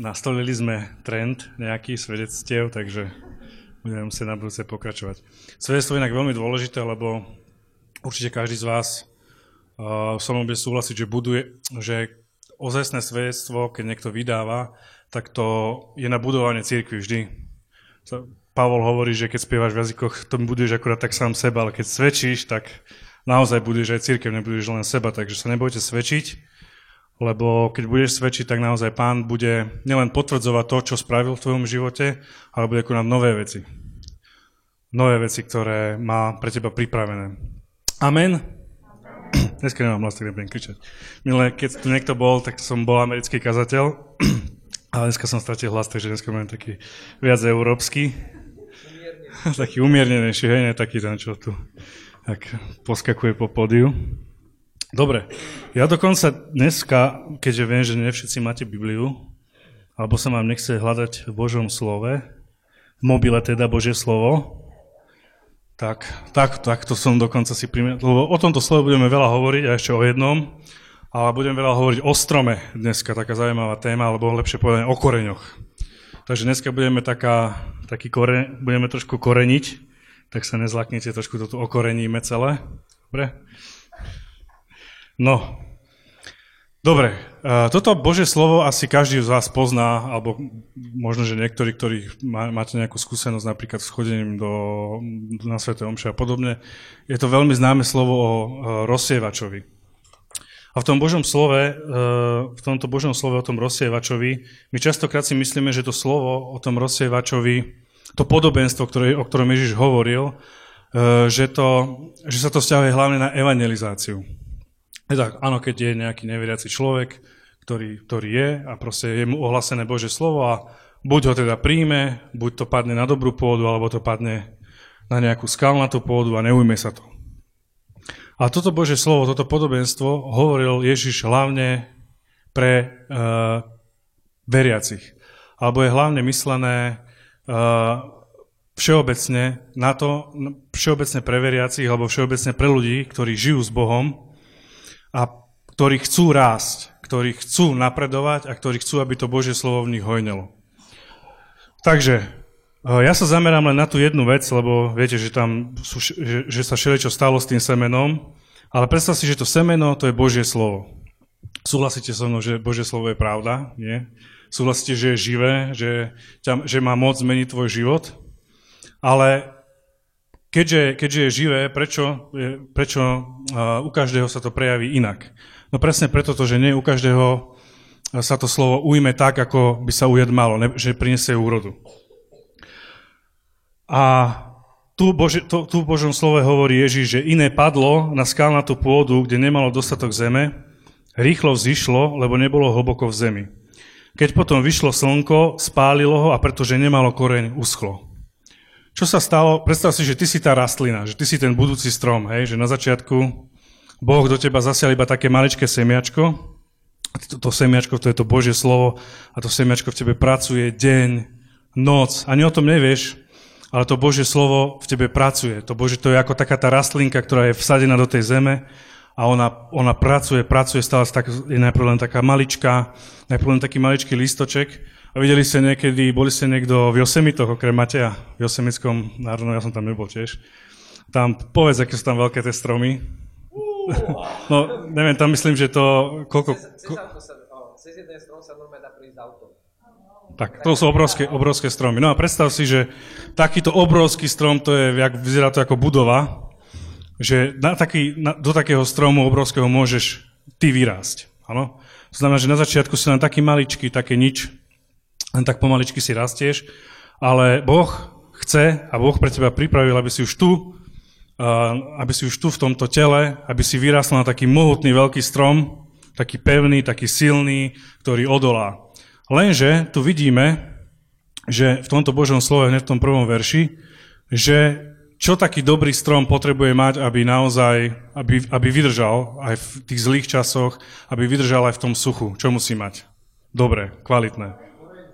nastolili sme trend nejaký svedectiev, takže budeme musieť na budúce pokračovať. Svedectvo je inak veľmi dôležité, lebo určite každý z vás uh, so mnou bude súhlasiť, že buduje, že ozajstné svedectvo, keď niekto vydáva, tak to je na budovanie církvy vždy. Pavol hovorí, že keď spievaš v jazykoch, to buduješ akurát tak sám seba, ale keď svedčíš, tak naozaj budeš aj církev, nebudeš len seba, takže sa nebojte svedčiť, lebo keď budeš svedčiť, tak naozaj pán bude nielen potvrdzovať to, čo spravil v tvojom živote, ale bude konať nové veci. Nové veci, ktoré má pre teba pripravené. Amen. Dneska nemám hlas, tak nebudem kričať. Milé, keď tu niekto bol, tak som bol americký kazateľ, ale dneska som stratil hlas, takže dneska mám taký viac európsky. taký umiernenejší, hej, ne taký ten, čo tu tak poskakuje po pódiu. Dobre, ja dokonca dneska, keďže viem, že ne všetci máte Bibliu, alebo sa vám nechce hľadať v Božom slove, v mobile teda Božie slovo, tak, tak, tak to som dokonca si primel, lebo o tomto slove budeme veľa hovoriť a ešte o jednom, ale budem veľa hovoriť o strome dneska, taká zaujímavá téma, alebo lepšie povedané o koreňoch. Takže dneska budeme taká, taký kore, budeme trošku koreniť, tak sa nezlaknite, trošku toto okoreníme celé. Dobre? No, dobre. Toto Božie slovo asi každý z vás pozná, alebo možno, že niektorí, ktorí máte nejakú skúsenosť napríklad s chodením do, na Svete Omše a podobne. Je to veľmi známe slovo o rozsievačovi. A v tom Božom slove, eh, v tomto Božom slove o tom rozsievačovi, my častokrát si myslíme, že to slovo o tom rozsievačovi, to podobenstvo, ktoré, o ktorom Ježiš hovoril, eh, že, to, že sa to vzťahuje hlavne na evangelizáciu. Tak, áno, keď je nejaký neveriaci človek, ktorý, ktorý je a proste je mu ohlasené Bože slovo a buď ho teda príjme, buď to padne na dobrú pôdu, alebo to padne na nejakú skalnatú pôdu a neujme sa to. A toto Božie slovo, toto podobenstvo hovoril Ježiš hlavne pre uh, veriacich. Alebo je hlavne myslené uh, všeobecne na to, všeobecne pre veriacich, alebo všeobecne pre ľudí, ktorí žijú s Bohom a ktorí chcú rásť, ktorí chcú napredovať a ktorí chcú, aby to Božie slovo v nich hojnelo. Takže ja sa zamerám len na tú jednu vec, lebo viete, že tam sú, že, že sa všeličo stalo s tým semenom, ale predstav si, že to semeno, to je Božie slovo. Súhlasíte so mnou, že Božie slovo je pravda? Nie? Súhlasíte, že je živé, že, ťa, že má moc zmeniť tvoj život? Ale keďže, keďže je živé, prečo, prečo u každého sa to prejaví inak? No presne preto, že nie u každého sa to slovo ujme tak, ako by sa ujed malo, že prinesie úrodu. A tu, Boži, tu, tu v Božom slove hovorí Ježiš, že iné padlo na skalnatú pôdu, kde nemalo dostatok zeme, rýchlo vzýšlo, lebo nebolo hlboko v zemi. Keď potom vyšlo slnko, spálilo ho a pretože nemalo koreň, uschlo. Čo sa stalo? Predstav si, že ty si tá rastlina, že ty si ten budúci strom, hej? že na začiatku Boh do teba zasial iba také maličké semiačko, a to, to semiačko, to je to Božie slovo, a to semiačko v tebe pracuje deň, noc, ani o tom nevieš, ale to Božie slovo v tebe pracuje. To Bože, to je ako taká tá rastlinka, ktorá je vsadená do tej zeme a ona, ona pracuje, pracuje, stále tak, je najprv len taká malička, najprv len taký maličký listoček. A videli ste niekedy, boli ste niekto v Josemitoch, okrem Mateja, v Josemickom národnom, ja som tam nebol tiež. Tam, povedz, aké sú tam veľké tie stromy. no, neviem, tam myslím, že to, koľko... Cez jeden strom sa normálne dá prísť auto. Tak, to sú obrovské, obrovské stromy. No a predstav si, že takýto obrovský strom, to je, jak vyzerá to ako budova, že na taký, na, do takého stromu obrovského môžeš ty vyrásť. Áno? To znamená, že na začiatku si len taký maličký, také nič, len tak pomaličky si rastieš, ale Boh chce a Boh pre teba pripravil, aby si už tu, aby si už tu v tomto tele, aby si vyrastol na taký mohutný veľký strom, taký pevný, taký silný, ktorý odolá. Lenže tu vidíme, že v tomto Božom slove, hneď v tom prvom verši, že čo taký dobrý strom potrebuje mať, aby naozaj, aby, aby vydržal aj v tých zlých časoch, aby vydržal aj v tom suchu. Čo musí mať? Dobre, kvalitné.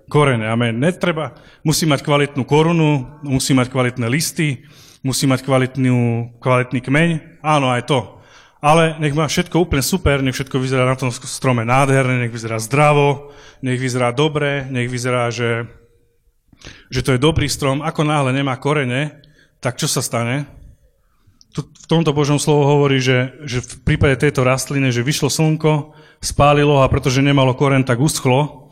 Korene, amen. Netreba, musí mať kvalitnú korunu, musí mať kvalitné listy, musí mať kvalitnú, kvalitný kmeň. Áno, aj to. ale nech má všetko úplne super, nech všetko vyzerá na tom strome nádherne, nech vyzerá zdravo, nech vyzerá dobre, nech vyzerá, že, že to je dobrý strom. Ako náhle nemá korene, tak čo sa stane? V tomto Božom slovo hovorí, že, že v prípade tejto rastliny, že vyšlo slnko, spálilo a pretože nemalo koren, tak uschlo.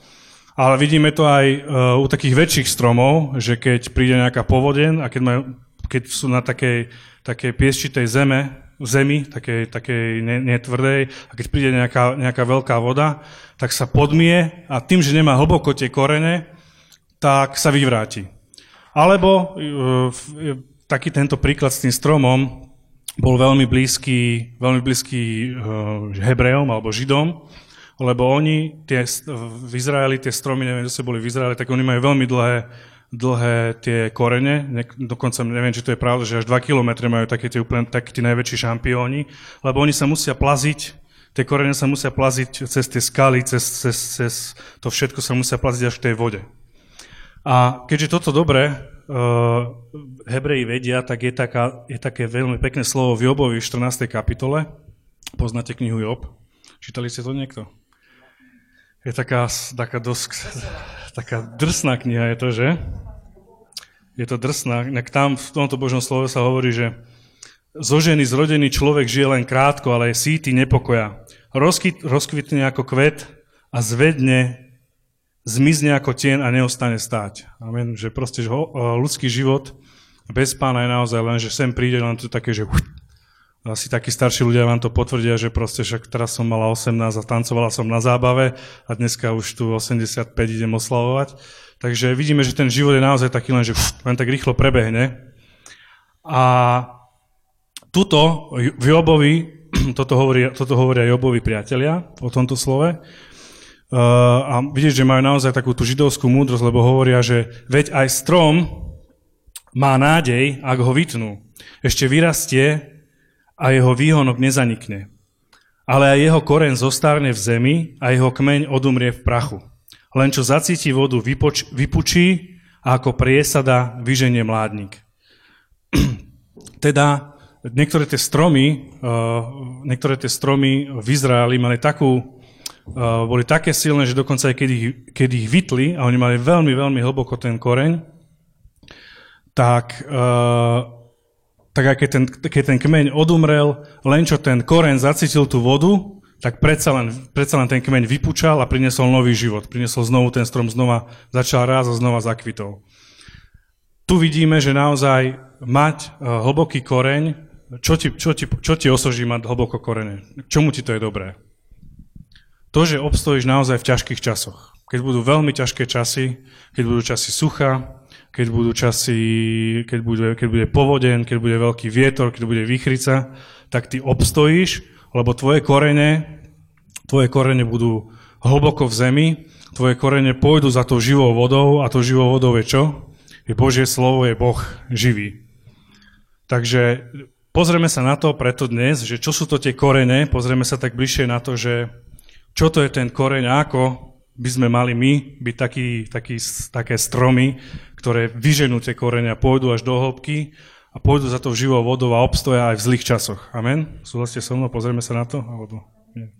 Ale vidíme to aj uh, u takých väčších stromov, že keď príde nejaká povodeň a keď, majú, keď sú na takej, takej piesčitej zeme, zemi, takej, takej netvrdej, a keď príde nejaká, nejaká veľká voda, tak sa podmie a tým, že nemá hlboko tie korene, tak sa vyvráti. Alebo e, taký tento príklad s tým stromom bol veľmi blízky, veľmi blízky e, Hebrejom alebo Židom, lebo oni tie, v Izraeli, tie stromy, neviem, že boli v Izraeli, tak oni majú veľmi dlhé dlhé tie korene, dokonca neviem, či to je pravda, že až 2 km majú také tie, úplne, také tie najväčší šampióni, lebo oni sa musia plaziť, tie korene sa musia plaziť cez tie skaly, cez, cez, cez to všetko sa musia plaziť až v tej vode. A keďže toto dobre uh, Hebreji vedia, tak je, taká, je také veľmi pekné slovo v Jobovi v 14. kapitole. Poznáte knihu Job? Čítali ste to niekto? Je taká, taká dosť taká drsná kniha je to, že? Je to drsná. Tam v tomto Božom slove sa hovorí, že zo zrodený človek žije len krátko, ale je síty nepokoja. Rozkyt, rozkvitne ako kvet a zvedne, zmizne ako tien a neostane stáť. Amen. Že proste že ľudský život bez pána je naozaj len, že sem príde len to také, že asi takí starší ľudia vám to potvrdia, že proste však teraz som mala 18 a tancovala som na zábave a dneska už tu 85 idem oslavovať. Takže vidíme, že ten život je naozaj taký len, že len tak rýchlo prebehne. A tuto v Jobovi, toto, hovorí, toto hovoria Jobovi priatelia o tomto slove, Uh, a vidíš, že majú naozaj takú tú židovskú múdrosť, lebo hovoria, že veď aj strom má nádej, ak ho vytnú. Ešte vyrastie a jeho výhonok nezanikne. Ale aj jeho koren zostarne v zemi a jeho kmeň odumrie v prachu. Len čo zacíti vodu, vypoč, vypučí a ako priesada vyženie mládnik. teda niektoré tie stromy, uh, niektoré tie stromy v Izraeli mali takú, uh, boli také silné, že dokonca aj keď ich, keď ich vytli, a oni mali veľmi, veľmi hlboko ten koreň, tak uh, tak aj keď ten, keď ten kmeň odumrel, len čo ten koren zacítil tú vodu, tak predsa len, predsa len ten kmeň vypučal a priniesol nový život. Priniesol znovu ten strom, znova začal raz a znova zakvitol. Tu vidíme, že naozaj mať eh, hlboký koreň, čo ti, čo ti, čo ti osoží mať hlboko korene? Čomu ti to je dobré? To, že obstojíš naozaj v ťažkých časoch. Keď budú veľmi ťažké časy, keď budú časy sucha, keď budú časy, keď bude, keď bude povodeň, keď bude veľký vietor, keď bude výchrica, tak ty obstojíš, lebo tvoje korene, tvoje korene budú hlboko v zemi, tvoje korene pôjdu za tou živou vodou a tou živou vodou je čo? Je Božie slovo, je Boh živý. Takže pozrieme sa na to preto dnes, že čo sú to tie korene, pozrieme sa tak bližšie na to, že čo to je ten koreň a ako by sme mali my byť taký, taký, také stromy, ktoré vyženú tie korene a pôjdu až do hĺbky a pôjdu za to živou vodou a obstoja aj v zlých časoch. Amen? Súhlasíte so mnou? Pozrieme sa na to? Alebo nie?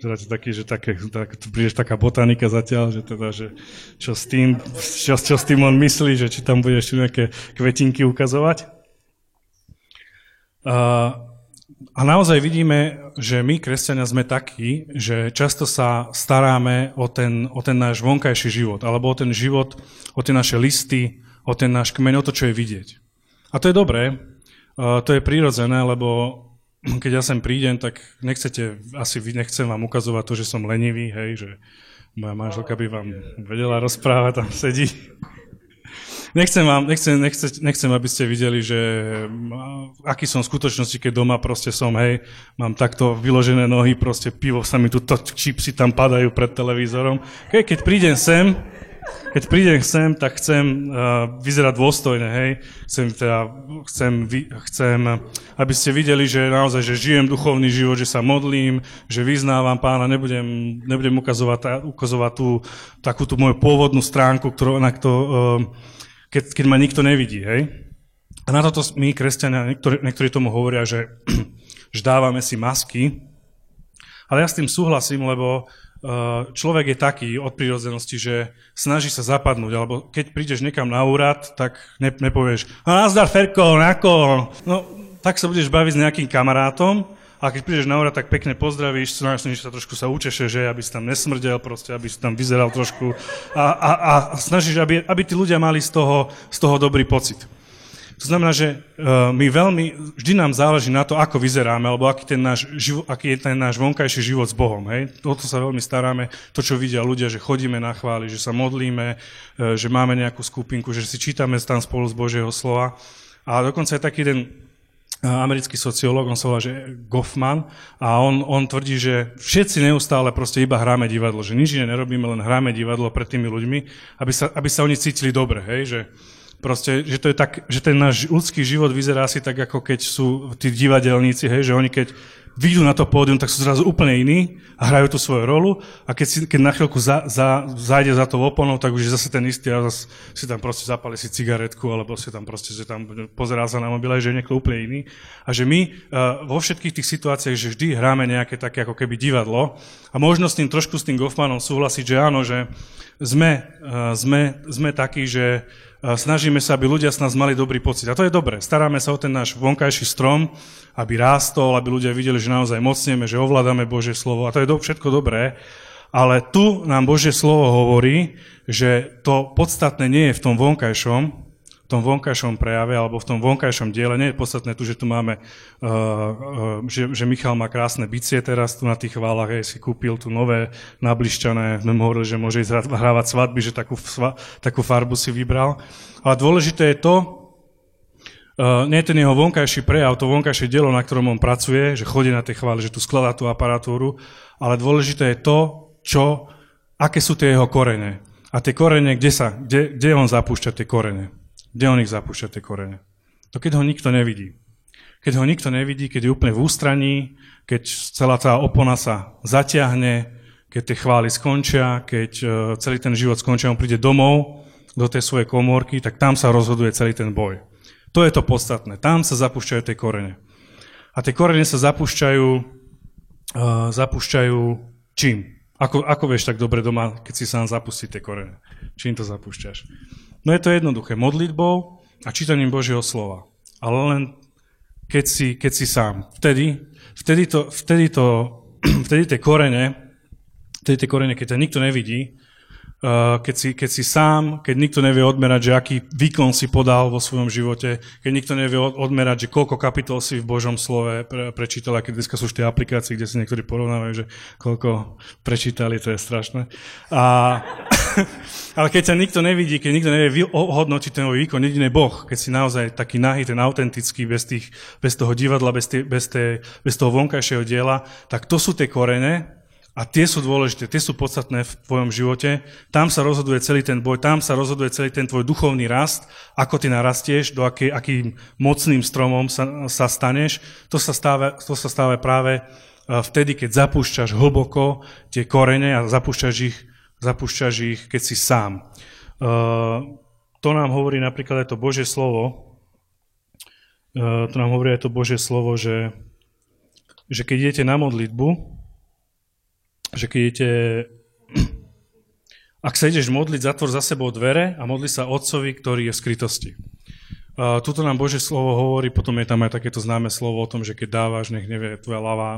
Taký, že také, tak, prídeš taká botanika zatiaľ, že teda, že čo s tým, čo, čo s tým on myslí, že či tam budeš nejaké kvetinky ukazovať. Uh, a naozaj vidíme, že my, kresťania, sme takí, že často sa staráme o ten, o ten náš vonkajší život, alebo o ten život, o tie naše listy, o ten náš kmeň, o to, čo je vidieť. A to je dobré, to je prirodzené, lebo keď ja sem prídem, tak nechcete, asi nechcem vám ukazovať to, že som lenivý, hej, že moja manželka by vám vedela rozprávať, tam sedí. Nechcem, vám, nechcem, nechcem, nechcem, aby ste videli, že aký som v skutočnosti, keď doma proste som, hej, mám takto vyložené nohy, proste pivo sa mi tu, to, čipsy tam padajú pred televízorom. Keď, keď prídem sem, keď prídem sem, tak chcem uh, vyzerať dôstojne, hej. Chcem, teda, chcem, chcem, aby ste videli, že naozaj, že žijem duchovný život, že sa modlím, že vyznávam pána, nebudem, nebudem ukazovať, ukazovať tú, takú tú moju pôvodnú stránku, ktorú, na to, uh, keď, keď ma nikto nevidí, hej? A na toto my, kresťania, niektorí, niektorí tomu hovoria, že že dávame si masky. Ale ja s tým súhlasím, lebo človek je taký od prírodzenosti, že snaží sa zapadnúť, alebo keď prídeš niekam na úrad, tak ne, nepovieš, a nazdar Ferko, ako? No, tak sa budeš baviť s nejakým kamarátom, a keď prídeš na úrad, tak pekne pozdravíš, snažíš sa trošku sa učeše, že aby si tam nesmrdel, proste, aby si tam vyzeral trošku a, a, a snažíš, aby, aby tí ľudia mali z toho, z toho dobrý pocit. To znamená, že uh, my veľmi, vždy nám záleží na to, ako vyzeráme, alebo aký, ten náš, živo, aký je ten náš vonkajší život s Bohom. Hej? O to sa veľmi staráme, to, čo vidia ľudia, že chodíme na chváli, že sa modlíme, uh, že máme nejakú skupinku, že si čítame tam spolu z Božieho slova. A dokonca je taký ten americký sociológ, on sa volá, že Goffman, a on, on tvrdí, že všetci neustále proste iba hráme divadlo, že nič iné nerobíme, len hráme divadlo pred tými ľuďmi, aby sa, aby sa oni cítili dobre, hej, že Proste, že to je tak, že ten náš ľudský život vyzerá asi tak, ako keď sú tí divadelníci, hej, že oni keď vyjdú na to pódium, tak sú zrazu úplne iní a hrajú tú svoju rolu a keď, si, keď na chvíľku za, za, zajde za to oponou, tak už je zase ten istý a zase si tam proste zapali si cigaretku alebo si tam proste, že tam pozerá sa na mobile, že je niekto úplne iný. A že my uh, vo všetkých tých situáciách, že vždy hráme nejaké také ako keby divadlo a možno s tým trošku s tým Goffmanom súhlasiť, že áno, že sme, uh, sme, sme takí, že snažíme sa, aby ľudia s nás mali dobrý pocit. A to je dobré. Staráme sa o ten náš vonkajší strom, aby rástol, aby ľudia videli, že naozaj mocneme, že ovládame Božie slovo. A to je do, všetko dobré. Ale tu nám Božie slovo hovorí, že to podstatné nie je v tom vonkajšom, tom vonkajšom prejave alebo v tom vonkajšom diele. Nie je podstatné tu, že tu máme, uh, uh, že, že Michal má krásne bicie teraz tu na tých chválach, hej, si kúpil tu nové nablišťané, sme mu hovorili, že môže ísť hrávať svadby, že takú, sva, takú farbu si vybral. Ale dôležité je to, uh, nie ten jeho vonkajší prejav, to vonkajšie dielo, na ktorom on pracuje, že chodí na tie chvály, že tu skladá tú aparatúru, ale dôležité je to, čo, aké sú tie jeho korene. A tie korene, kde sa, kde, kde on zapúšťa tie korene. Kde on ich zapúšťa, tie korene? To keď ho nikto nevidí. Keď ho nikto nevidí, keď je úplne v ústraní, keď celá tá opona sa zatiahne, keď tie chvály skončia, keď e, celý ten život skončia, on príde domov do tej svojej komórky, tak tam sa rozhoduje celý ten boj. To je to podstatné. Tam sa zapúšťajú tie korene. A tie korene sa zapúšťajú, uh, zapúšťajú čím? Ako, ako vieš tak dobre doma, keď si sám zapustí tie korene? Čím to zapúšťaš? No je to jednoduché. Modlitbou a čítaním Božieho slova. Ale len keď si, keď si sám. Vtedy, vtedy, to, vtedy, to, vtedy tie korene, vtedy tie korene, keď ťa nikto nevidí, keď si, keď si sám, keď nikto nevie odmerať, že aký výkon si podal vo svojom živote, keď nikto nevie odmerať, že koľko kapitol si v Božom slove pre, prečítal, aké dneska sú už tie aplikácie, kde si niektorí porovnávajú, že koľko prečítali, to je strašné. A, ale keď sa nikto nevidí, keď nikto nevie ohodnotiť ten výkon, jediný Boh, keď si naozaj taký nahý, ten autentický, bez, tých, bez toho divadla, bez, tý, bez, té, bez toho vonkajšieho diela, tak to sú tie korene, a tie sú dôležité, tie sú podstatné v tvojom živote. Tam sa rozhoduje celý ten boj, tam sa rozhoduje celý ten tvoj duchovný rast, ako ty narastieš, do aký, akým mocným stromom sa, sa staneš. To sa, stáva, to sa stáva práve e, vtedy, keď zapúšťaš hlboko tie korene a zapúšťaš ich, zapúšťaš ich keď si sám. Uh, to nám hovorí napríklad aj to Božie slovo, uh, to nám hovorí aj to Božie slovo, že, že keď idete na modlitbu, že keď idete, ak sa ideš modliť, zatvor za sebou dvere a modli sa Otcovi, ktorý je v skrytosti. Uh, tuto nám Bože slovo hovorí, potom je tam aj takéto známe slovo o tom, že keď dávaš, nech nevie tvoja ľavá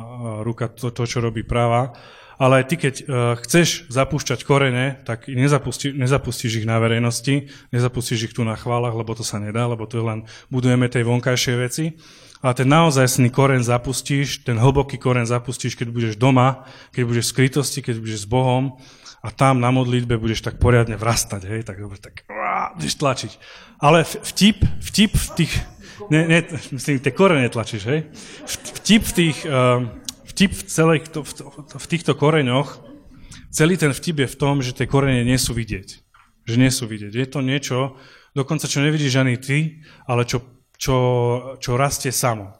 ruka to, to, čo robí práva. Ale ty, keď uh, chceš zapúšťať korene, tak nezapustí, nezapustíš ich na verejnosti, nezapustíš ich tu na chválach, lebo to sa nedá, lebo to len budujeme tej vonkajšie veci. Ale ten naozajstný koren zapustíš, ten hlboký koren zapustíš, keď budeš doma, keď budeš v skrytosti, keď budeš s Bohom a tam na modlitbe budeš tak poriadne vrastať, hej, tak dobre, tak budeš tlačiť. Ale vtip, vtip v tých, ne, ne, myslím, tie korene tlačíš, hej, vtip v tých, uh, vtip v, celých, v, v týchto koreňoch, celý ten vtip je v tom, že tie korene nie sú vidieť. Že nie sú vidieť. Je to niečo, dokonca čo nevidíš ani ty, ale čo čo, čo rastie samo.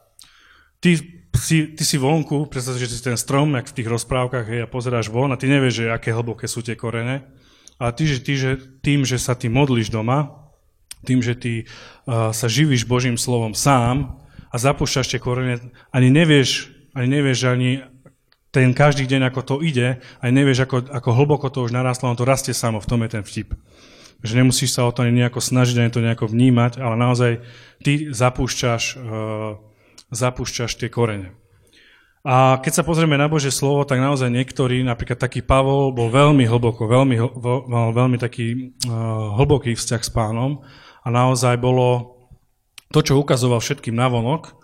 Ty si, ty si vonku, predstav, že si ten strom, jak v tých rozprávkach, hej, a pozeráš von a ty nevieš, že aké hlboké sú tie korene. A ty, že, ty, že tým, že sa ty modlíš doma, tým, že ty uh, sa živíš Božím slovom sám a zapúšťaš tie korene, ani nevieš, ani nevieš, ani ten každý deň, ako to ide, aj nevieš, ako, ako hlboko to už narastlo, on to rastie samo, v tom je ten vtip. Že nemusíš sa o to ani nejako snažiť, ani to nejako vnímať, ale naozaj ty zapúšťaš, uh, zapúšťaš tie korene. A keď sa pozrieme na Božie slovo, tak naozaj niektorí, napríklad taký Pavol, bol veľmi hlboko, veľmi, mal veľmi taký uh, hlboký vzťah s pánom a naozaj bolo to, čo ukazoval všetkým navonok,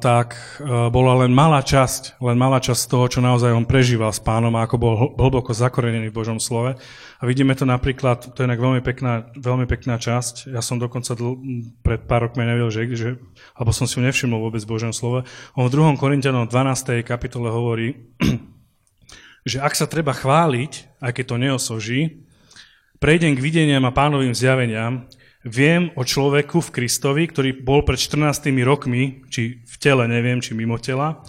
tak uh, bola len malá časť, len malá časť toho, čo naozaj on prežíval s pánom a ako bol hlboko zakorenený v Božom slove. A vidíme to napríklad, to je veľmi pekná, veľmi pekná časť. Ja som dokonca dl- pred pár rokmi nevedel, že, že, alebo som si ho nevšimol vôbec v Božom slove. On v 2. Korintianom 12. kapitole hovorí, že ak sa treba chváliť, aj keď to neosoží, prejdem k videniam a pánovým zjaveniam, viem o človeku v Kristovi, ktorý bol pred 14 rokmi, či v tele, neviem, či mimo tela,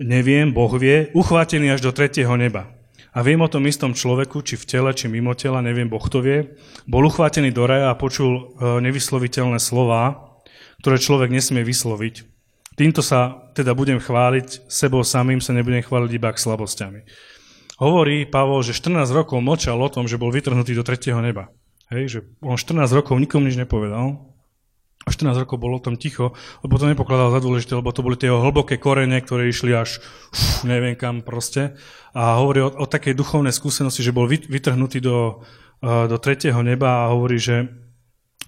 neviem, Boh vie, uchvátený až do tretieho neba. A viem o tom istom človeku, či v tele, či mimo tela, neviem, Boh to vie, bol uchvátený do raja a počul e, nevysloviteľné slova, ktoré človek nesmie vysloviť. Týmto sa teda budem chváliť, sebou samým sa nebudem chváliť iba k slabosťami. Hovorí Pavol, že 14 rokov močal o tom, že bol vytrhnutý do tretieho neba. Hej, že on 14 rokov nikomu nič nepovedal, a 14 rokov bolo o tom ticho, lebo to nepokladal za dôležité, lebo to boli tie hlboké korene, ktoré išli až uf, neviem kam proste. A hovorí o, o takej duchovnej skúsenosti, že bol vytrhnutý do, uh, do tretieho neba a hovorí, že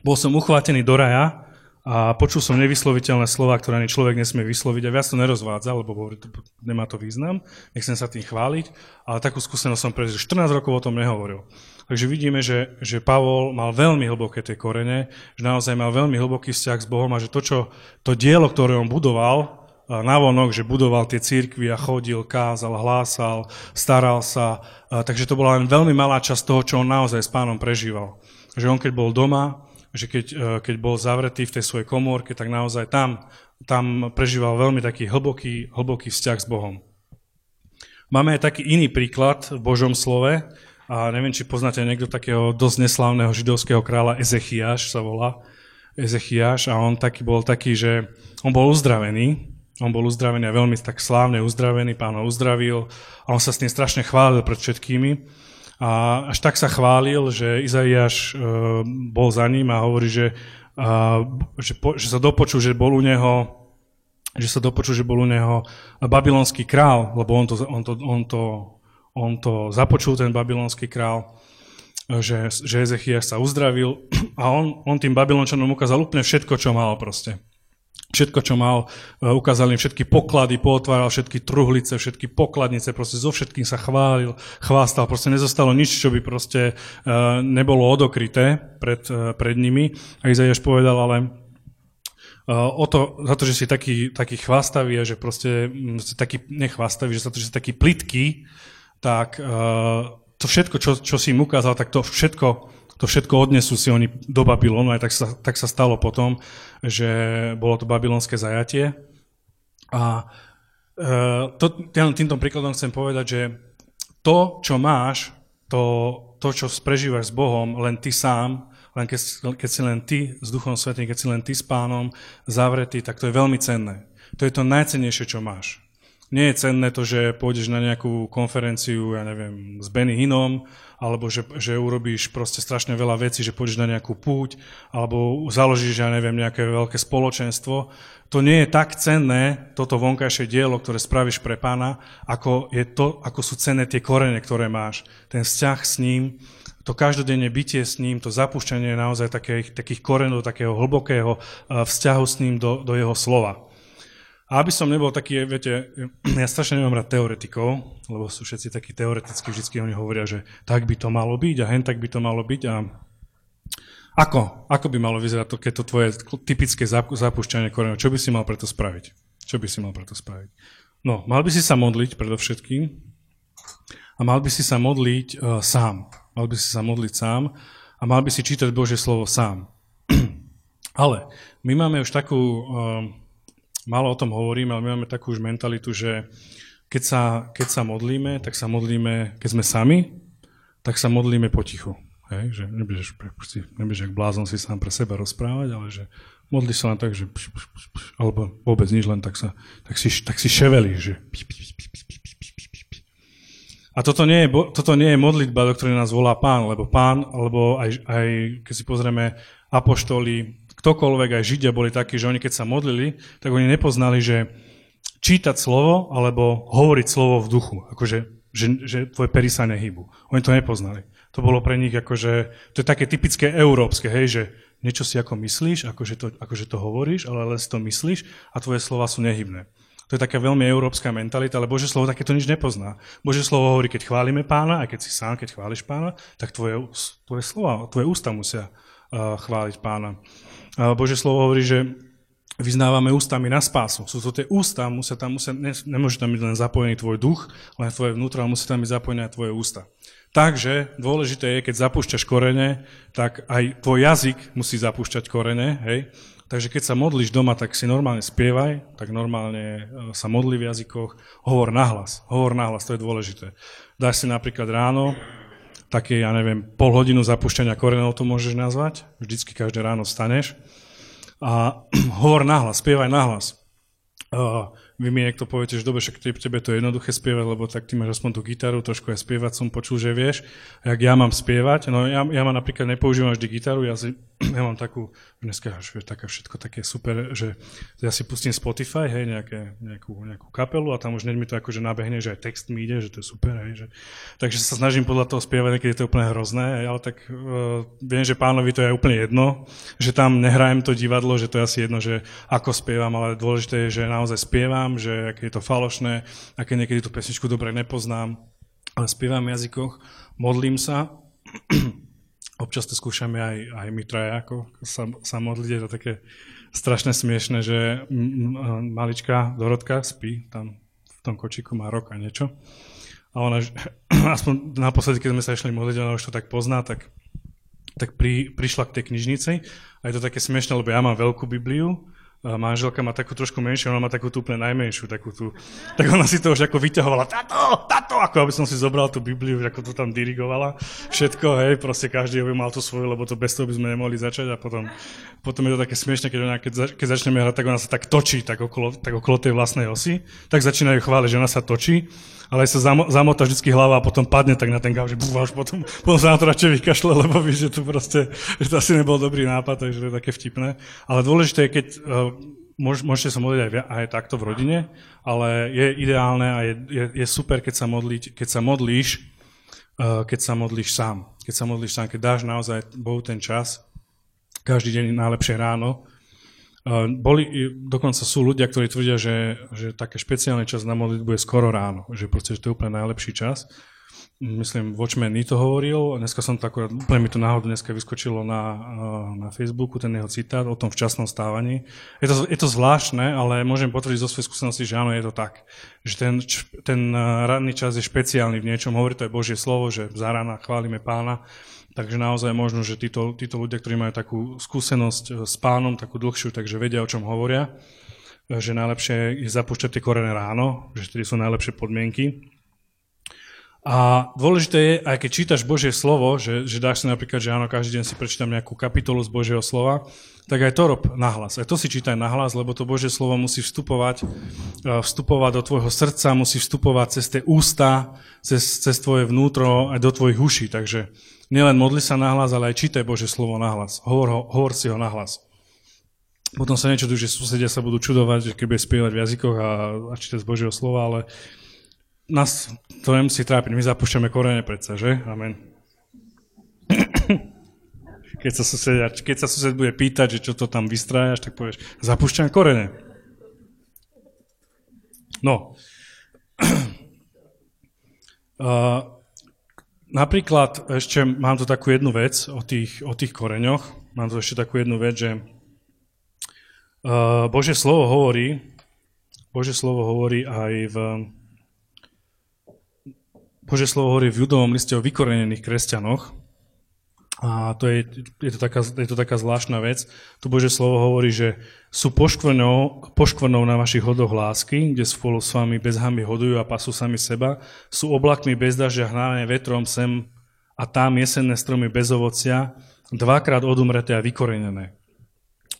bol som uchvátený do raja a počul som nevysloviteľné slova, ktoré ani človek nesmie vysloviť a viac to nerozvádza, lebo hovorí, to, nemá to význam, nechcem sa tým chváliť, ale takú skúsenosť som prežil. 14 rokov o tom nehovoril. Takže vidíme, že, že Pavol mal veľmi hlboké tie korene, že naozaj mal veľmi hlboký vzťah s Bohom a že to, čo, to dielo, ktoré on budoval, navonok, že budoval tie církvy a chodil, kázal, hlásal, staral sa. Takže to bola len veľmi malá časť toho, čo on naozaj s pánom prežíval. Že on keď bol doma, že keď, e, keď bol zavretý v tej svojej komórke, tak naozaj tam, tam prežíval veľmi taký hlboký, hlboký vzťah s Bohom. Máme aj taký iný príklad v Božom slove, a neviem, či poznáte niekto takého dosť neslávneho židovského kráľa Ezechiaš sa volá. Ezechiaš a on taký bol taký, že on bol uzdravený, on bol uzdravený a veľmi tak slávne uzdravený, pán ho uzdravil a on sa s tým strašne chválil pred všetkými. A až tak sa chválil, že Izaiáš e, bol za ním a hovorí, že, že, po, že sa dopočul, že bol u neho že sa dopočul, že bol u neho babylonský král, lebo on to, on to, on to on to započul, ten babylonský král, že, že Ezechiaš sa uzdravil a on, on tým babylončanom ukázal úplne všetko, čo mal proste. Všetko, čo mal, e, ukázal im všetky poklady, potváral všetky truhlice, všetky pokladnice, proste so všetkým sa chválil, chvástal, proste nezostalo nič, čo by proste e, nebolo odokryté pred, e, pred nimi. A Izaiáš povedal, ale o to, za to, že si taký, taký chvastavý a že proste taký, nechvastavý, že za to, že si taký plitký, tak uh, to všetko, čo, čo si im ukázal, tak to všetko, to všetko odnesú si oni do Babylonu, aj tak sa, tak sa stalo potom, že bolo to babylonské zajatie. A uh, to, týmto príkladom chcem povedať, že to, čo máš, to, to, čo prežívaš s Bohom, len ty sám, len keď, keď si len ty s Duchom Svetým, keď si len ty s pánom zavretý, tak to je veľmi cenné. To je to najcennejšie, čo máš. Nie je cenné to, že pôjdeš na nejakú konferenciu, ja neviem, s Benny Hinom, alebo že, že urobíš proste strašne veľa vecí, že pôjdeš na nejakú púť, alebo založíš, ja neviem, nejaké veľké spoločenstvo. To nie je tak cenné, toto vonkajšie dielo, ktoré spravíš pre pána, ako, je to, ako sú cenné tie korene, ktoré máš. Ten vzťah s ním, to každodenne bytie s ním, to zapúšťanie naozaj takých, takých korenov, takého hlbokého eh, vzťahu s ním do, do jeho slova. A aby som nebol taký, viete, ja strašne nemám rád teoretikov, lebo sú všetci takí teoreticky, vždy oni hovoria, že tak by to malo byť a hen tak by to malo byť a ako? Ako by malo vyzerať to, keď to tvoje typické zapúšťanie koreňov? Čo by si mal preto spraviť? Čo by si mal preto spraviť? No, mal by si sa modliť predovšetkým a mal by si sa modliť uh, sám. Mal by si sa modliť sám a mal by si čítať Božie slovo sám. Ale my máme už takú uh, Málo o tom hovorím, ale my máme takú už mentalitu, že keď sa, keď sa modlíme, tak sa modlíme, keď sme sami, tak sa modlíme potichu. Hej, že nebudeš, nebudeš jak blázon si sám pre seba rozprávať, ale že modli sa len tak, že pš, pš, pš, pš, alebo vôbec nič, len tak, sa, tak, si, tak si ševeli, že a toto nie, je, toto nie je modlitba, do ktorej nás volá pán, lebo pán, alebo aj, aj keď si pozrieme apoštoli, ktokoľvek, aj Židia boli takí, že oni keď sa modlili, tak oni nepoznali, že čítať slovo alebo hovoriť slovo v duchu. Akože, že, že tvoje pery sa nehybu. Oni to nepoznali. To bolo pre nich akože, to je také typické európske, hej, že niečo si ako myslíš, akože to, akože to hovoríš, ale len si to myslíš a tvoje slova sú nehybné. To je taká veľmi európska mentalita, ale Bože slovo takéto nič nepozná. Bože slovo hovorí, keď chválime pána, aj keď si sám, keď chváliš pána, tak tvoje, tvoje slova, tvoje ústa musia uh, chváliť pána. Bože slovo hovorí, že vyznávame ústami na spásu. Sú to tie ústa, musia tam, musia, ne, nemôže tam byť len zapojený tvoj duch, len tvoje vnútro, ale musí tam byť zapojené aj tvoje ústa. Takže dôležité je, keď zapúšťaš korene, tak aj tvoj jazyk musí zapúšťať korene, hej? Takže keď sa modlíš doma, tak si normálne spievaj, tak normálne e, sa modli v jazykoch, hovor nahlas, hovor nahlas, to je dôležité. Dáš si napríklad ráno, také, ja neviem, pol hodinu zapúšťania korenov to môžeš nazvať, vždycky každé ráno staneš a hovor nahlas, spievaj nahlas. Uh, vy mi niekto poviete, že dobre, však tebe to je jednoduché spievať, lebo tak ty máš aspoň tú gitaru, trošku aj spievať som počul, že vieš. A jak ja mám spievať, no ja, ja mám napríklad nepoužívam vždy gitaru, ja, si, ja mám takú, dneska až také všetko také super, že ja si pustím Spotify, hej, nejaké, nejakú, nejakú kapelu a tam už mi to akože nabehne, že aj text mi ide, že to je super, hej, že, takže sa snažím podľa toho spievať, je to úplne hrozné, hej, ale tak uh, viem, že pánovi to je úplne jedno, že tam nehrajem to divadlo, že to je asi jedno, že ako spievam, ale dôležité je, že naozaj spievam poznám, že aké je to falošné, aké niekedy tú pesničku dobre nepoznám, ale spievam v jazykoch, modlím sa, občas to skúšame aj, aj my traja, ako sa, sa modliť, je to také strašne smiešne, že malička Dorotka spí, tam v tom kočiku má rok a niečo. A ona, aspoň naposledy, keď sme sa išli modliť, ona už to tak pozná, tak, tak pri, prišla k tej knižnici. A je to také smiešne, lebo ja mám veľkú Bibliu manželka má takú trošku menšiu, ona má takú tú úplne najmenšiu, takú tú, tak ona si to už ako vyťahovala, tato, tato, ako aby som si zobral tú Bibliu, ako to tam dirigovala, všetko, hej, proste každý by mal tú svoju, lebo to bez toho by sme nemohli začať a potom, potom je to také smiešne, keď, ona, keď, za, keď začneme hrať, tak ona sa tak točí, tak okolo, tak okolo tej vlastnej osy, tak začínajú chváliť, že ona sa točí ale sa zamo, zamotá vždy hlava a potom padne tak na ten gáv, že búva, už potom, potom sa na to radšej vykašle, lebo ví, že to proste, že to asi nebol dobrý nápad, takže to je také vtipné. Ale dôležité je, keď uh, môž, môžete sa modliť aj, aj takto v rodine, ale je ideálne a je, je, je super, keď sa, modliť, keď sa modlíš, uh, keď sa modlíš sám. Keď sa modlíš sám, keď dáš naozaj Bohu ten čas, každý deň najlepšie ráno, boli, dokonca sú ľudia, ktorí tvrdia, že, že také špeciálny čas na modlitbu je skoro ráno, že proste že to je úplne najlepší čas. Myslím, Watchman mi to hovoril, dneska som to akorát, úplne mi to náhodou dneska vyskočilo na, na Facebooku, ten jeho citát o tom včasnom stávaní. Je to, je to zvláštne, ale môžem potvrdiť zo svojej skúsenosti, že áno, je to tak. Že ten, ten ranný čas je špeciálny v niečom, hovorí to aj Božie slovo, že za rána chválime pána, Takže naozaj možno, že títo, títo ľudia, ktorí majú takú skúsenosť eh, s pánom, takú dlhšiu, takže vedia, o čom hovoria, eh, že najlepšie je zapúšťať tie korene ráno, že vtedy sú najlepšie podmienky. A dôležité je, aj keď čítaš Božie slovo, že, že dáš si napríklad, že áno, každý deň si prečítam nejakú kapitolu z Božieho slova, tak aj to rob nahlas. Aj to si čítaj nahlas, lebo to Božie slovo musí vstupovať, eh, vstupovať do tvojho srdca, musí vstupovať cez tie ústa, cez, cez tvoje vnútro aj do tvojich uší. Takže Nielen modli sa nahlas, ale aj čítaj Bože slovo nahlas. Hovor, ho, hovor si ho nahlas. Potom sa niečo že susedia sa budú čudovať, že keď bude spievať v jazykoch a, a čítať z Božieho slova, ale nás to nemusí trápiť. My zapúšťame korene predsa, že? Amen. Keď sa, susedia, keď sa sused bude pýtať, že čo to tam vystrájaš, tak povieš, zapúšťam korene. No. Napríklad ešte mám tu takú jednu vec o tých, o tých koreňoch. Mám tu ešte takú jednu vec, že Bože slovo hovorí, Bože slovo hovorí aj v Bože slovo hovorí v judovom liste o vykorenených kresťanoch. A to je, je, to taká, je to taká zvláštna vec. Tu Bože slovo hovorí, že sú poškvrnou, poškvrnou na vašich hodoch lásky, kde spolu s vami bez hamy hodujú a pasú sami seba. Sú oblakmi bez dažďa hnané vetrom sem a tam jesenné stromy bez ovocia, dvakrát odumreté a vykorenené.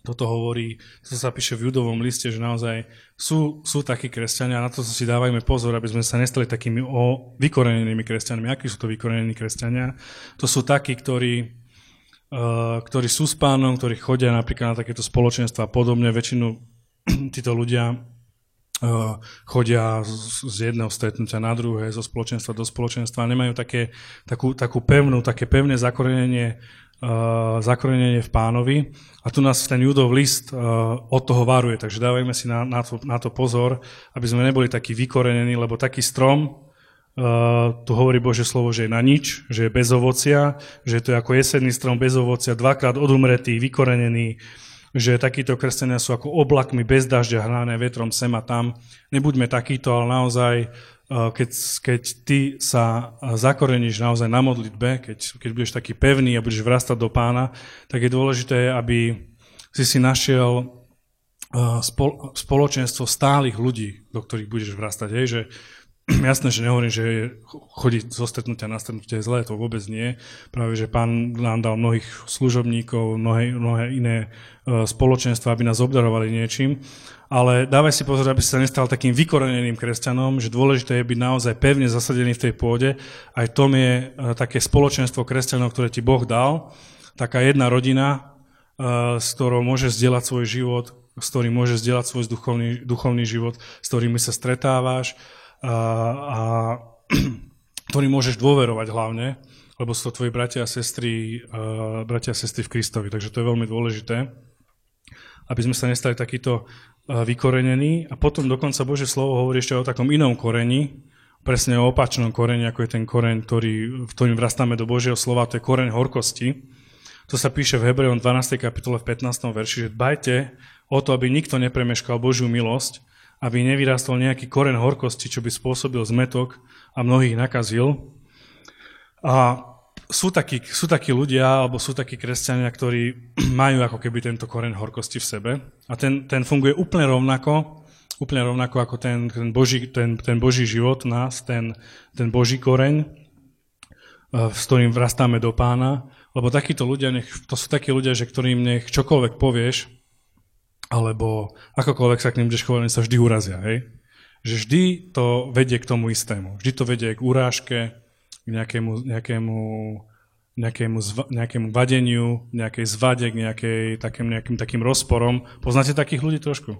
Toto hovorí, to sa píše v judovom liste, že naozaj sú, sú takí kresťania a na to si dávajme pozor, aby sme sa nestali takými o vykorenenými kresťanmi. Akí sú to vykorenení kresťania? To sú takí, ktorí, uh, ktorí sú s pánom, ktorí chodia napríklad na takéto spoločenstva a podobne. Väčšinu títo ľudia uh, chodia z, z jedného stretnutia na druhé, zo spoločenstva do spoločenstva a nemajú také, takú, takú pevnú, také pevné zakorenenie, uh, zakorenenie v pánovi. A tu nás ten judov list uh, od toho varuje, takže dávajme si na, na, to, na to pozor, aby sme neboli takí vykorenení, lebo taký strom, Uh, tu hovorí Bože slovo, že je na nič, že je bez ovocia, že je to ako jesenný strom bez ovocia, dvakrát odumretý, vykorenený, že takíto kresťania sú ako oblakmi bez dažďa hnané vetrom sem a tam. Nebuďme takíto, ale naozaj, keď, keď ty sa zakoreníš naozaj na modlitbe, keď, keď budeš taký pevný a budeš vrastať do pána, tak je dôležité, aby si si našiel e, spoločenstvo stálych ľudí, do ktorých budeš vrastať. Hej, že Jasné, že nehovorím, že chodiť zo stretnutia na stretnutie je zlé, to vôbec nie. Práve, že pán nám dal mnohých služobníkov, mnohé, mnohé iné e, spoločenstva, aby nás obdarovali niečím. Ale dávaj si pozor, aby sa nestal takým vykoreneným kresťanom, že dôležité je byť naozaj pevne zasadený v tej pôde. Aj tom je e, také spoločenstvo kresťanov, ktoré ti Boh dal. Taká jedna rodina, e, s ktorou môžeš zdieľať svoj život, s ktorým môžeš zdieľať svoj duchovný, duchovný život, s ktorými sa stretávaš, a, a ktorým môžeš dôverovať hlavne, lebo sú to tvoji bratia a sestry, uh, bratia a sestry v Kristovi. Takže to je veľmi dôležité, aby sme sa nestali takýto uh, vykorenení. A potom dokonca Bože slovo hovorí ešte o takom inom koreni, presne o opačnom koreni, ako je ten koreň, ktorý, v ktorým vrastáme do Božieho slova, to je koreň horkosti. To sa píše v Hebrejom 12. kapitole v 15. verši, že dbajte o to, aby nikto nepremeškal Božiu milosť, aby nevyrastol nejaký koren horkosti, čo by spôsobil zmetok a mnohých nakazil. A sú takí, sú takí ľudia, alebo sú takí kresťania, ktorí majú ako keby tento koren horkosti v sebe. A ten, ten funguje úplne rovnako, úplne rovnako ako ten, ten, boží, ten, ten boží život nás, ten, ten boží koreň, e, s ktorým vrastáme do pána. Lebo takíto ľudia, nech, to sú takí ľudia, že ktorým nech čokoľvek povieš, alebo akokoľvek sa k ním budeš chovať, sa vždy urazia, hej? Že vždy to vedie k tomu istému. Vždy to vedie k urážke, k nejakému, nejakému, nejakému, zva, nejakému vadeniu, nejakej zvade, k nejakej, takým, nejakým takým rozporom. Poznáte takých ľudí trošku?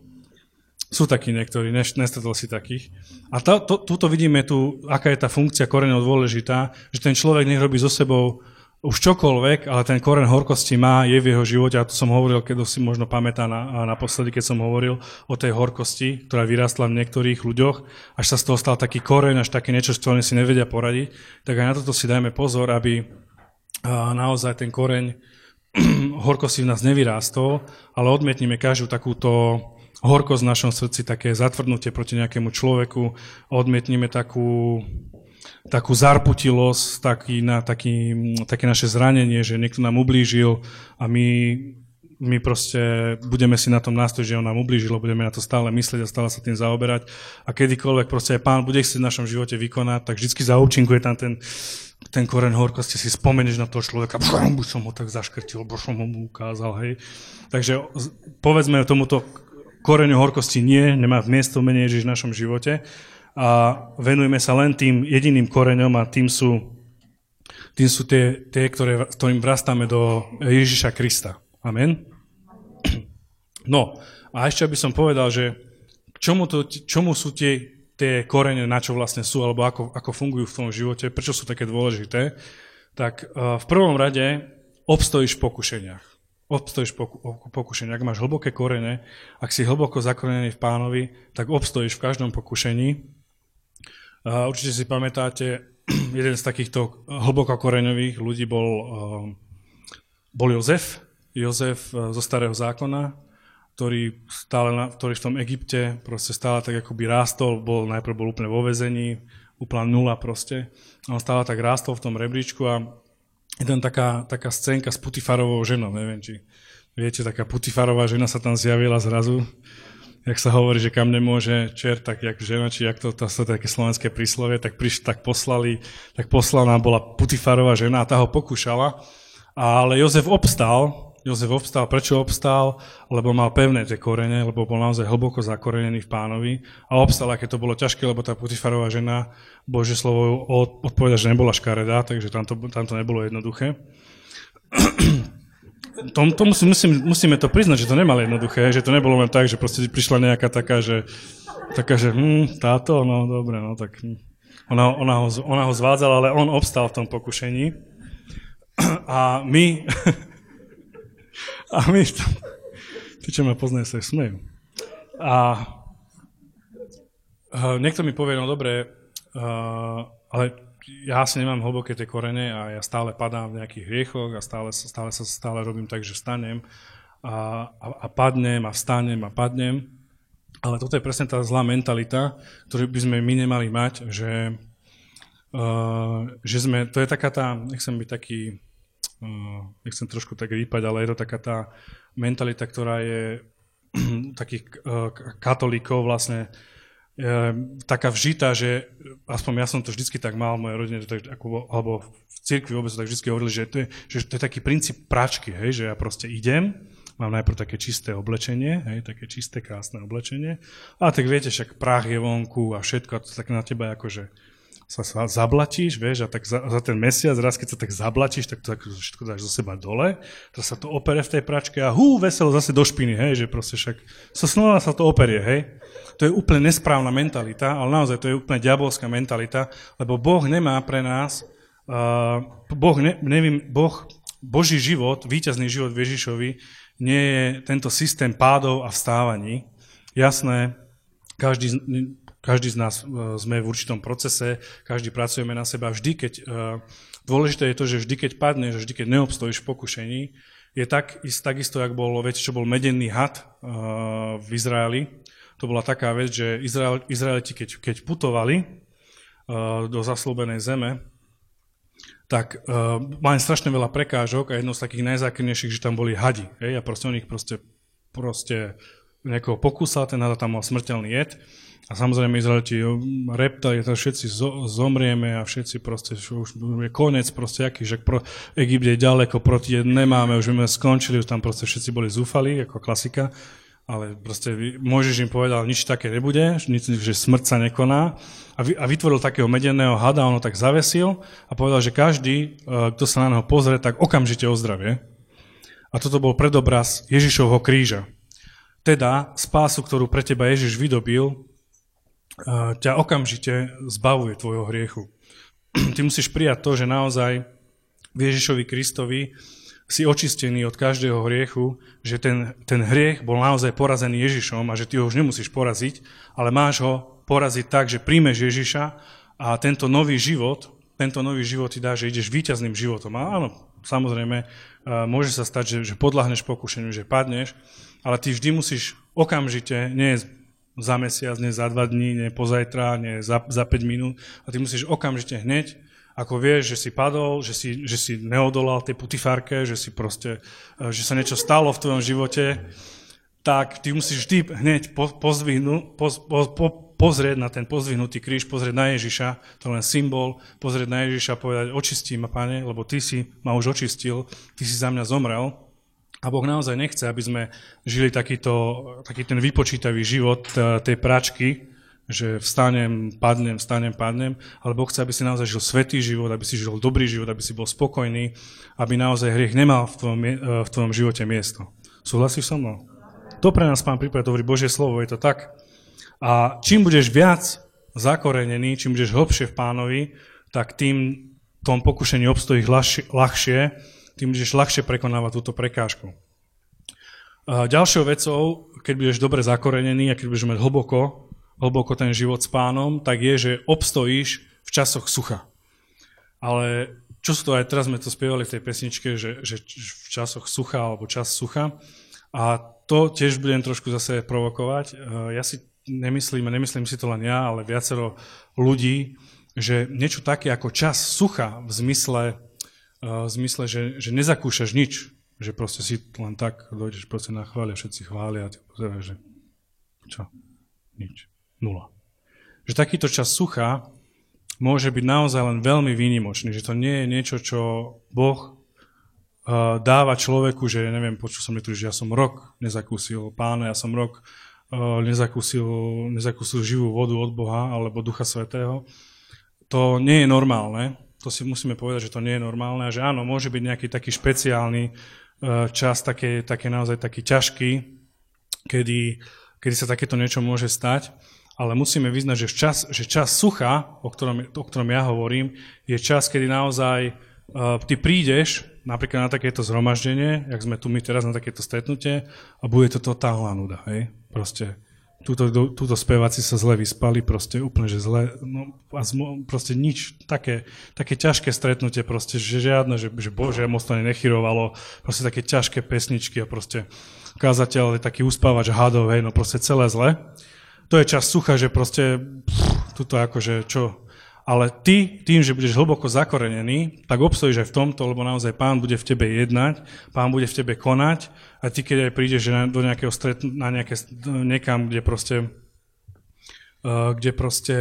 Sú takí niektorí, nestretol si takých. A to, to, tuto vidíme tu, aká je tá funkcia koreňov dôležitá, že ten človek nech robí so sebou už čokoľvek, ale ten koren horkosti má, je v jeho živote, a to som hovoril, keď si možno pamätá na, naposledy, keď som hovoril o tej horkosti, ktorá vyrastla v niektorých ľuďoch, až sa z toho stal taký koreň, až také niečo, čo oni si nevedia poradiť, tak aj na toto si dajme pozor, aby naozaj ten koreň horkosti v nás nevyrástol, ale odmietnime každú takúto horkosť v našom srdci, také zatvrdnutie proti nejakému človeku, odmietnime takú takú zarputilosť, taký, na, taký, také naše zranenie, že niekto nám ublížil a my, my proste budeme si na tom nástojiť, že on nám ublížil, budeme na to stále myslieť a stále sa tým zaoberať. A kedykoľvek proste aj pán bude chcieť v našom živote vykonať, tak vždy zaúčinkuje tam ten, ten koren horkosti, si spomeneš na toho človeka, by som ho tak zaškrtil, bo ho mu ukázal, hej. Takže povedzme tomuto koreňu horkosti nie, nemá miesto menej Ježiš v našom živote, a venujeme sa len tým jediným koreňom a tým sú, tým sú tie, tie ktoré, ktorým vrastáme do Ježiša Krista. Amen? No, a ešte by som povedal, že k čomu, to, čomu sú tie, tie korene, na čo vlastne sú, alebo ako, ako fungujú v tom živote, prečo sú také dôležité, tak uh, v prvom rade obstojíš v pokušeniach. Obstojíš v pokušení. Ak máš hlboké korene, ak si hlboko zakorenený v pánovi, tak obstojíš v každom pokušení a určite si pamätáte, jeden z takýchto hlboko koreňových ľudí bol, eh, bol Jozef, Jozef eh, zo starého zákona, ktorý, stále na, ktorý v tom Egypte proste stále tak akoby rástol, bol, najprv bol úplne vo vezení, úplná nula proste. On stále tak rástol v tom rebríčku a je tam taká, taká scénka s Putifarovou ženou, neviem, či viete, taká Putifarová žena sa tam zjavila zrazu jak sa hovorí, že kam nemôže čert, tak jak žena, či jak to, to sú také slovenské príslovie, tak prišli, tak poslali, tak poslaná bola Putifarová žena a tá ho pokúšala. Ale Jozef obstal, Jozef obstal, prečo obstal? Lebo mal pevné tie korene, lebo bol naozaj hlboko zakorenený v pánovi a obstal, aké to bolo ťažké, lebo tá Putifarová žena, Bože slovo odpoveda, že nebola škaredá, takže tam to, tam to nebolo jednoduché. To, to musí, musím, musíme to priznať, že to nemalo jednoduché, že to nebolo len tak, že proste prišla nejaká taká, že, taká, že hm, táto, no dobre, no tak hm. ona, ona, ho, ona ho zvádzala, ale on obstal v tom pokušení. A my, a my, tí, čo ma poznajú, sa smejú. A uh, niekto mi povie, no dobre, uh, ale ja asi nemám hlboké tie korene a ja stále padám v nejakých hriechoch a stále, stále sa stále robím tak, že vstanem a, a, a padnem a vstanem a padnem. Ale toto je presne tá zlá mentalita, ktorú by sme my nemali mať, že, uh, že sme, to je taká tá, nechcem byť taký, uh, nechcem trošku tak rýpať, ale je to taká tá mentalita, ktorá je takých uh, katolíkov vlastne, taká vžita, že aspoň ja som to vždycky tak mal, moje rodine, tak, ako, alebo v cirkvi vôbec tak vždy hovorili, že to, je, že to je taký princíp práčky, hej, že ja proste idem, mám najprv také čisté oblečenie, hej, také čisté, krásne oblečenie, a tak viete, však prach je vonku a všetko, a to tak na teba akože sa, sa zablatíš, vieš, a tak za, za ten mesiac, raz keď sa tak zablatíš, tak to tak všetko dáš zo seba dole, to sa to opere v tej pračke a hú, veselo zase do špiny, hej, že proste však sa snova sa to operie, hej. To je úplne nesprávna mentalita, ale naozaj to je úplne diabolská mentalita, lebo Boh nemá pre nás, uh, boh, ne, nevím, boh, Boží život, víťazný život v Ježišovi, nie je tento systém pádov a vstávaní. Jasné, každý, každý z nás e, sme v určitom procese, každý pracujeme na seba. Vždy, keď, e, dôležité je to, že vždy, keď padneš, vždy, keď neobstojíš v pokušení, je tak, takisto, jak bol, viete, čo bol medenný had e, v Izraeli. To bola taká vec, že Izrael, Izraeliti, keď, keď putovali do zaslúbenej zeme, tak uh, mali strašne veľa prekážok a jedno z takých najzákernejších, že tam boli hadi. Hej, a proste on ich proste, proste nejakého pokúsal, ten hada tam mal smrteľný jed a samozrejme Izraeliti reptali, to všetci zomrieme a všetci proste, už je koniec proste aký, že pro, Egypt je ďaleko, proti nemáme, už sme skončili, už tam proste všetci boli zúfali, ako klasika, ale proste môžeš im povedal, nič také nebude, nič, že smrť sa nekoná a, vy, a vytvoril takého medeného hada, on ho tak zavesil a povedal, že každý, e, kto sa na neho pozrie, tak okamžite ozdravie. A toto bol predobraz Ježišovho kríža. Teda spásu, ktorú pre teba Ježiš vydobil, ťa okamžite zbavuje tvojho hriechu. Ty musíš prijať to, že naozaj v Ježišovi Kristovi si očistený od každého hriechu, že ten, ten hriech bol naozaj porazený Ježišom a že ty ho už nemusíš poraziť, ale máš ho poraziť tak, že príjmeš Ježiša a tento nový život, tento nový život ti dá, že ideš víťazným životom. A áno, samozrejme, môže sa stať, že, že podľahneš pokušeniu, že padneš, ale ty vždy musíš okamžite, nie za mesiac, nie za dva dní, nie pozajtra, nie za, za 5 minút. A ty musíš okamžite hneď, ako vieš, že si padol, že si, že si neodolal tej putifárke, že si proste, e, že sa niečo stalo v tvojom živote, tak ty musíš vždy hneď po, pozvihnu, po, po, po, pozrieť na ten pozvihnutý kríž, pozrieť na Ježiša, to len symbol, pozrieť na Ježiša a povedať, očistí ma, pane, lebo ty si ma už očistil, ty si za mňa zomrel a Boh naozaj nechce, aby sme žili takýto, taký ten vypočítavý život e, tej pračky, že vstanem, padnem, vstanem, padnem, ale Boh chce, aby si naozaj žil svetý život, aby si žil dobrý život, aby si bol spokojný, aby naozaj hriech nemal v tvojom, e, v tvojom živote miesto. Súhlasíš so mnou? To pre nás, pán prípad, hovorí Božie slovo, je to tak. A čím budeš viac zakorenený, čím budeš hlbšie v pánovi, tak tým tom pokušení obstojí ľahšie, tým budeš ľahšie prekonávať túto prekážku. A ďalšou vecou, keď budeš dobre zakorenený a keď budeš mať hlboko, hlboko ten život s pánom, tak je, že obstojíš v časoch sucha. Ale čo sú to aj teraz sme to spievali v tej pesničke, že, že v časoch sucha alebo čas sucha. A to tiež budem trošku zase provokovať. Ja si nemyslím, nemyslím si to len ja, ale viacero ľudí, že niečo také ako čas sucha v zmysle v zmysle, že, že nezakúšaš nič, že proste si len tak dojdeš proste na chváli a všetci chvália a ty pozeráš, že Čo? Nič. Nula. Že takýto čas sucha môže byť naozaj len veľmi výnimočný, že to nie je niečo, čo Boh uh, dáva človeku, že neviem, počul som niektorý, že ja som rok nezakúsil pána, ja som rok nezakúsil, nezakúsil živú vodu od Boha alebo Ducha Svetého. To nie je normálne, to si musíme povedať, že to nie je normálne a že áno, môže byť nejaký taký špeciálny uh, čas, také, také naozaj taký ťažký, kedy, kedy sa takéto niečo môže stať ale musíme vyznať, že čas, že čas sucha, o ktorom, o ktorom ja hovorím, je čas, kedy naozaj uh, ty prídeš napríklad na takéto zhromaždenie, jak sme tu my teraz na takéto stretnutie, a bude to totálna nuda. Hej? Proste túto, túto speváci sa zle vyspali, proste úplne, že zle, no, a zmo, proste nič, také, také ťažké stretnutie, proste, že žiadne, že, že Bože, moc to nechyrovalo, proste také ťažké pesničky a proste kázateľ je taký uspávač hadov, hej, no proste celé zle to je čas sucha, že proste, pff, tuto akože čo. Ale ty, tým, že budeš hlboko zakorenený, tak obstojíš aj v tomto, lebo naozaj pán bude v tebe jednať, pán bude v tebe konať a ty, keď aj prídeš do nejakého stretnu, na nejaké, niekam, kde proste, uh, kde proste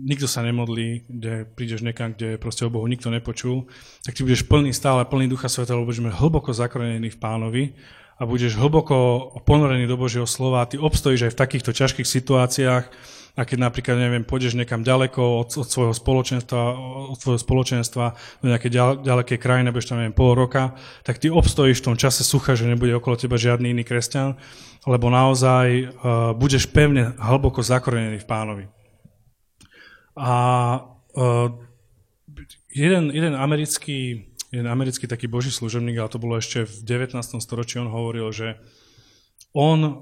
nikto sa nemodlí, kde prídeš niekam, kde proste o Bohu nikto nepočul, tak ty budeš plný stále, plný Ducha Sveta, lebo budeš hlboko zakorenený v pánovi a budeš hlboko ponorený do Božieho slova a ty obstojíš aj v takýchto ťažkých situáciách, a keď napríklad, neviem, pôjdeš niekam ďaleko od, od svojho spoločenstva, od svojho spoločenstva do nejakej ďal, ďalekej krajiny, budeš tam, neviem, pol roka, tak ty obstojíš v tom čase sucha, že nebude okolo teba žiadny iný kresťan, lebo naozaj uh, budeš pevne, hlboko zakorenený v pánovi. A uh, jeden, jeden americký jeden americký taký boží služobník, ale to bolo ešte v 19. storočí, on hovoril, že on uh,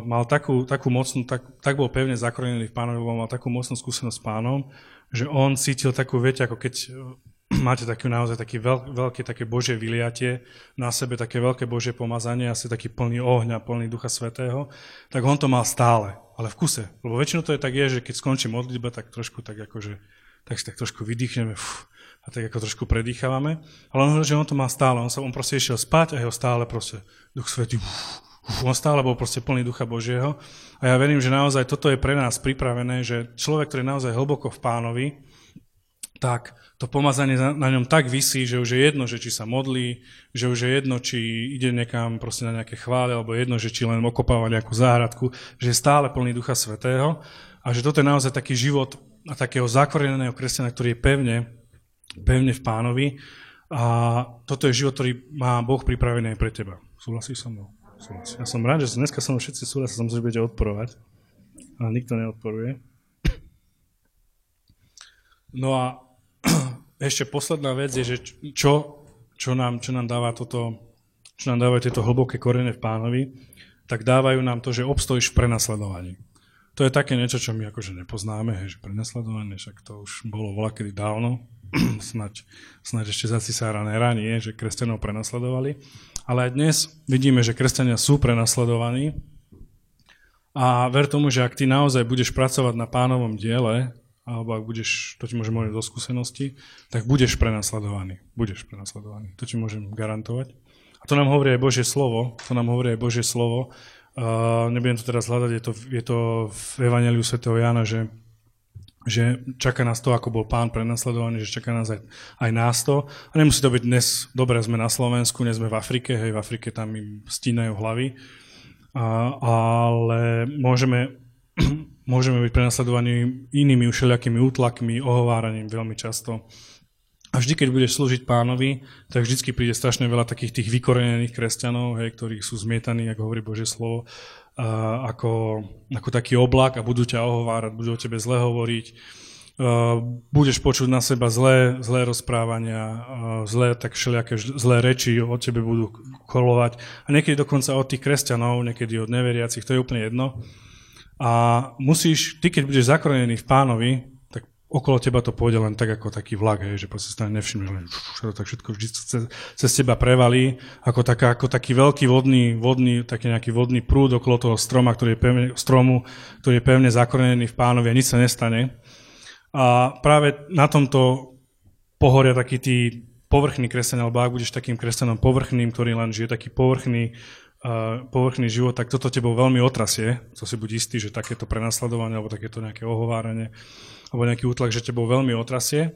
mal takú, takú mocnú, tak, tak bol pevne zakorenený v pánovi, mal takú mocnú skúsenosť s pánom, že on cítil takú, viete, ako keď uh, máte taký naozaj taký veľk, veľké také božie vyliatie na sebe, také veľké božie pomazanie, asi taký plný ohňa, plný Ducha Svetého, tak on to mal stále, ale v kuse. Lebo väčšinou to je tak je, že keď skončí modlitba, tak trošku tak akože, tak si tak trošku vydýchneme, fú, a tak ako trošku predýchávame. Ale on hovorí, že on to má stále. On, sa, on proste išiel spať a jeho stále proste Duch Svetý, on stále bol proste plný Ducha Božieho. A ja verím, že naozaj toto je pre nás pripravené, že človek, ktorý je naozaj hlboko v pánovi, tak to pomazanie na ňom tak vysí, že už je jedno, že či sa modlí, že už je jedno, či ide niekam proste na nejaké chvále, alebo jedno, že či len okopáva nejakú záhradku, že je stále plný Ducha Svetého a že toto je naozaj taký život a takého zakoreneného kresťana, ktorý je pevne pevne v pánovi a toto je život, ktorý má Boh pripravený aj pre teba. Súhlasíš so mnou? Ja som rád, že dneska som všetci súhlasia, som že budete odporovať. A nikto neodporuje. No a ešte posledná vec je, že čo, čo, nám, čo nám dáva toto, čo nám dávajú tieto hlboké korene v pánovi, tak dávajú nám to, že obstojíš v prenasledovaní. To je také niečo, čo my akože nepoznáme, že prenasledovanie, však to už bolo voľakedy dávno, snaď, snaď ešte za cisára Nera, nie, že kresťanov prenasledovali. Ale aj dnes vidíme, že kresťania sú prenasledovaní a ver tomu, že ak ty naozaj budeš pracovať na pánovom diele, alebo ak budeš, to ti môžem hovoriť do skúsenosti, tak budeš prenasledovaný. Budeš prenasledovaný. To ti môžem garantovať. A to nám hovorí aj Božie slovo. To nám hovorí aj Božie slovo. Uh, nebudem to teraz hľadať, je to, je to v Evangeliu Sv. Jana, že že čaká nás to, ako bol pán prenasledovaný, že čaká nás aj, aj nás to. A nemusí to byť dnes, dobre, sme na Slovensku, nie sme v Afrike, hej, v Afrike tam im stínajú hlavy, a, ale môžeme, môžeme byť prenasledovaní inými všelijakými útlakmi, ohováraním veľmi často. A vždy, keď budeš slúžiť pánovi, tak vždy príde strašne veľa takých tých vykorenených kresťanov, hej, ktorí sú zmietaní, ako hovorí Božie slovo, ako, ako taký oblak a budú ťa ohovárať, budú o tebe zle hovoriť, budeš počuť na seba zlé, zlé rozprávania, zlé, tak všelijaké zlé reči o tebe budú kolovať. A niekedy dokonca od tých kresťanov, niekedy od neveriacich, to je úplne jedno. A musíš, ty keď budeš zakronený v pánovi, okolo teba to pôjde len tak ako taký vlak, hej, že proste sa nevšimne, len tak všetko vždy cez, cez teba prevalí, ako, taká, ako taký veľký vodný, vodný, taký nejaký vodný prúd okolo toho stroma, ktorý je pevne, stromu, ktorý je pevne zakorenený v pánovi a nič sa nestane. A práve na tomto pohoria taký tí povrchný kresťan, alebo ak budeš takým kresťanom povrchným, ktorý len žije taký povrchný, povrchný život, tak toto tebou veľmi otrasie. To si buď istý, že takéto prenasledovanie alebo takéto nejaké ohováranie alebo nejaký útlak, že tebou veľmi otrasie.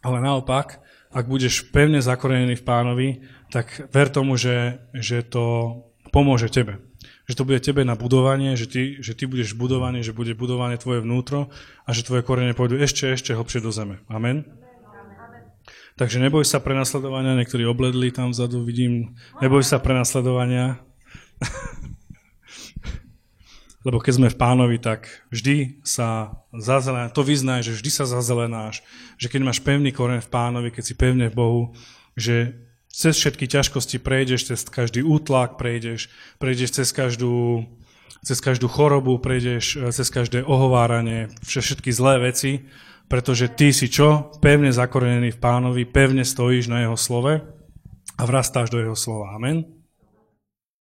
Ale naopak, ak budeš pevne zakorenený v pánovi, tak ver tomu, že, že to pomôže tebe. Že to bude tebe na budovanie, že ty, že ty budeš budovaný, že bude budované tvoje vnútro a že tvoje korene pôjdu ešte, ešte hlbšie do zeme. Amen? Takže neboj sa prenasledovania, niektorí obledli tam vzadu, vidím. Neboj sa prenasledovania. Lebo keď sme v pánovi, tak vždy sa zazelenáš, to vyznaj, že vždy sa zazelenáš, že keď máš pevný koren v pánovi, keď si pevne v Bohu, že cez všetky ťažkosti prejdeš, cez každý útlak prejdeš, prejdeš cez každú, cez každú chorobu, prejdeš cez každé ohováranie, všetky zlé veci pretože ty si čo? Pevne zakorenený v pánovi, pevne stojíš na jeho slove a vrastáš do jeho slova. Amen.